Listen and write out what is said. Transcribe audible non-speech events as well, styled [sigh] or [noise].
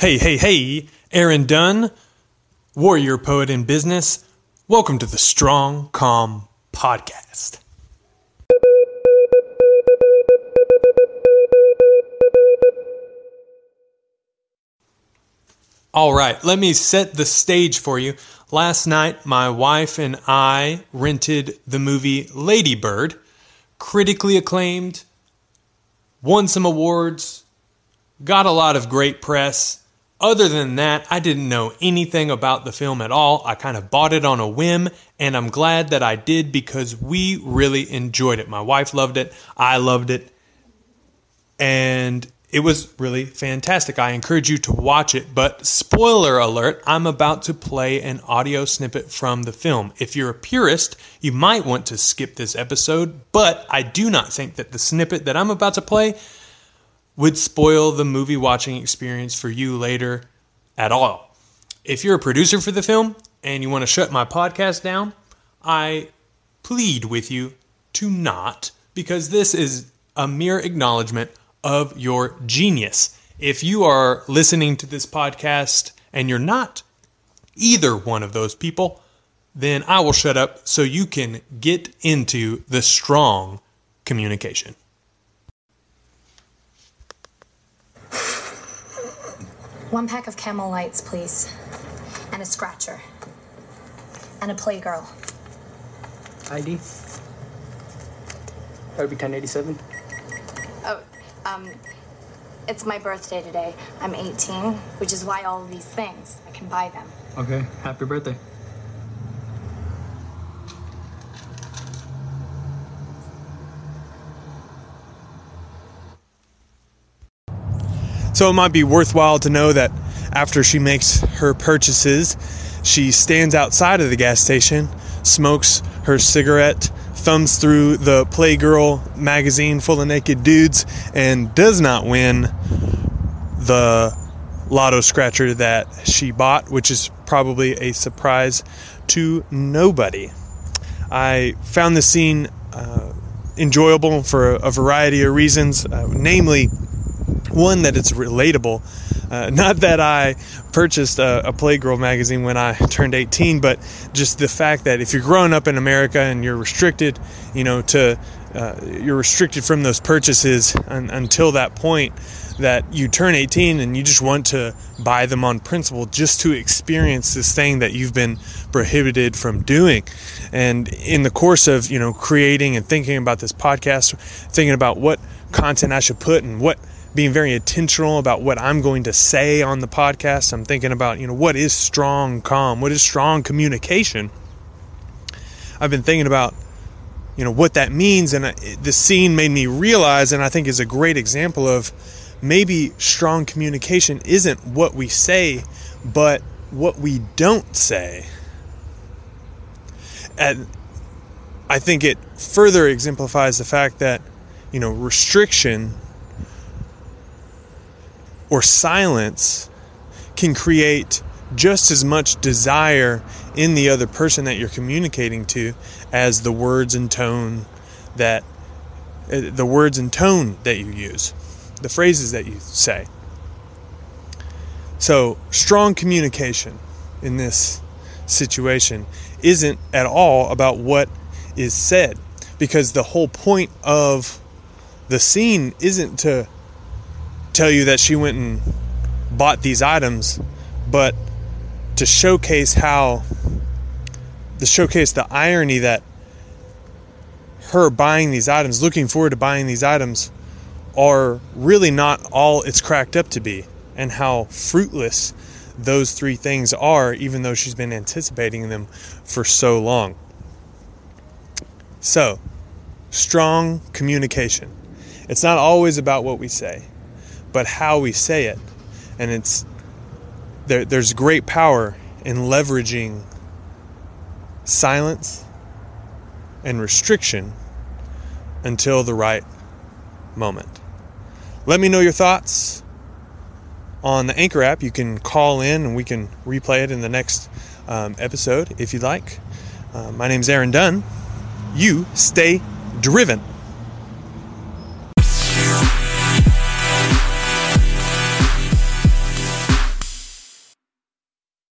Hey, hey, hey, Aaron Dunn, warrior poet in business. Welcome to the Strong Com Podcast. All right, let me set the stage for you. Last night, my wife and I rented the movie Lady Bird, critically acclaimed, won some awards, got a lot of great press. Other than that, I didn't know anything about the film at all. I kind of bought it on a whim, and I'm glad that I did because we really enjoyed it. My wife loved it, I loved it, and it was really fantastic. I encourage you to watch it, but spoiler alert, I'm about to play an audio snippet from the film. If you're a purist, you might want to skip this episode, but I do not think that the snippet that I'm about to play would spoil the movie watching experience for you later at all. If you're a producer for the film and you want to shut my podcast down, I plead with you to not, because this is a mere acknowledgement of your genius. If you are listening to this podcast and you're not either one of those people, then I will shut up so you can get into the strong communication. One pack of Camel Lights, please. And a scratcher. And a Playgirl. ID. That would be 1087. Oh, um, it's my birthday today. I'm 18, which is why all of these things, I can buy them. Okay. Happy birthday. So it might be worthwhile to know that after she makes her purchases, she stands outside of the gas station, smokes her cigarette, thumbs through the Playgirl magazine full of naked dudes, and does not win the lotto scratcher that she bought, which is probably a surprise to nobody. I found the scene uh, enjoyable for a, variety of reasons, uh, namely, one that it's relatable. Uh, not that I purchased a, a, Playgirl magazine when I [laughs] turned 18, but just the fact that if you're growing up in America and you're restricted, you know, to uh, you're restricted from those purchases un, until that point that you turn 18 and you just want to buy them on principle just to experience this thing that you've been prohibited from doing. And in the course of, you know, creating and thinking about this podcast, thinking about what content I should put and what being very intentional about what I'm going to say on the podcast. I'm thinking about, you know, what is strong com? What is strong communication? I've been thinking about, you know, what that means. And the scene made me realize, and I think is a great example of maybe strong communication isn't what we say, but what we don't say. And I think it further exemplifies the fact that, you know, restriction or silence can create just as much desire in the other person that you're communicating to as the words and tone that uh, the words and tone that you use the phrases that you say. So strong communication in this situation isn't at all about what is said because the whole point of the scene isn't to tell you that she went and bought these items, but to showcase how to showcase the irony that her buying these items, looking forward to buying these items, are really not all it's cracked up to be, and how fruitless those three things are, even though she's been anticipating them for so long. So, strong communication. It's not always about what we say but how we say it. And it's there, there's great power in leveraging silence and restriction until the right moment. Let me know your thoughts on the Anchor app. You can call in and we can replay it in the next um, episode if you'd like. Uh, my name's Aaron Dunn. You stay driven.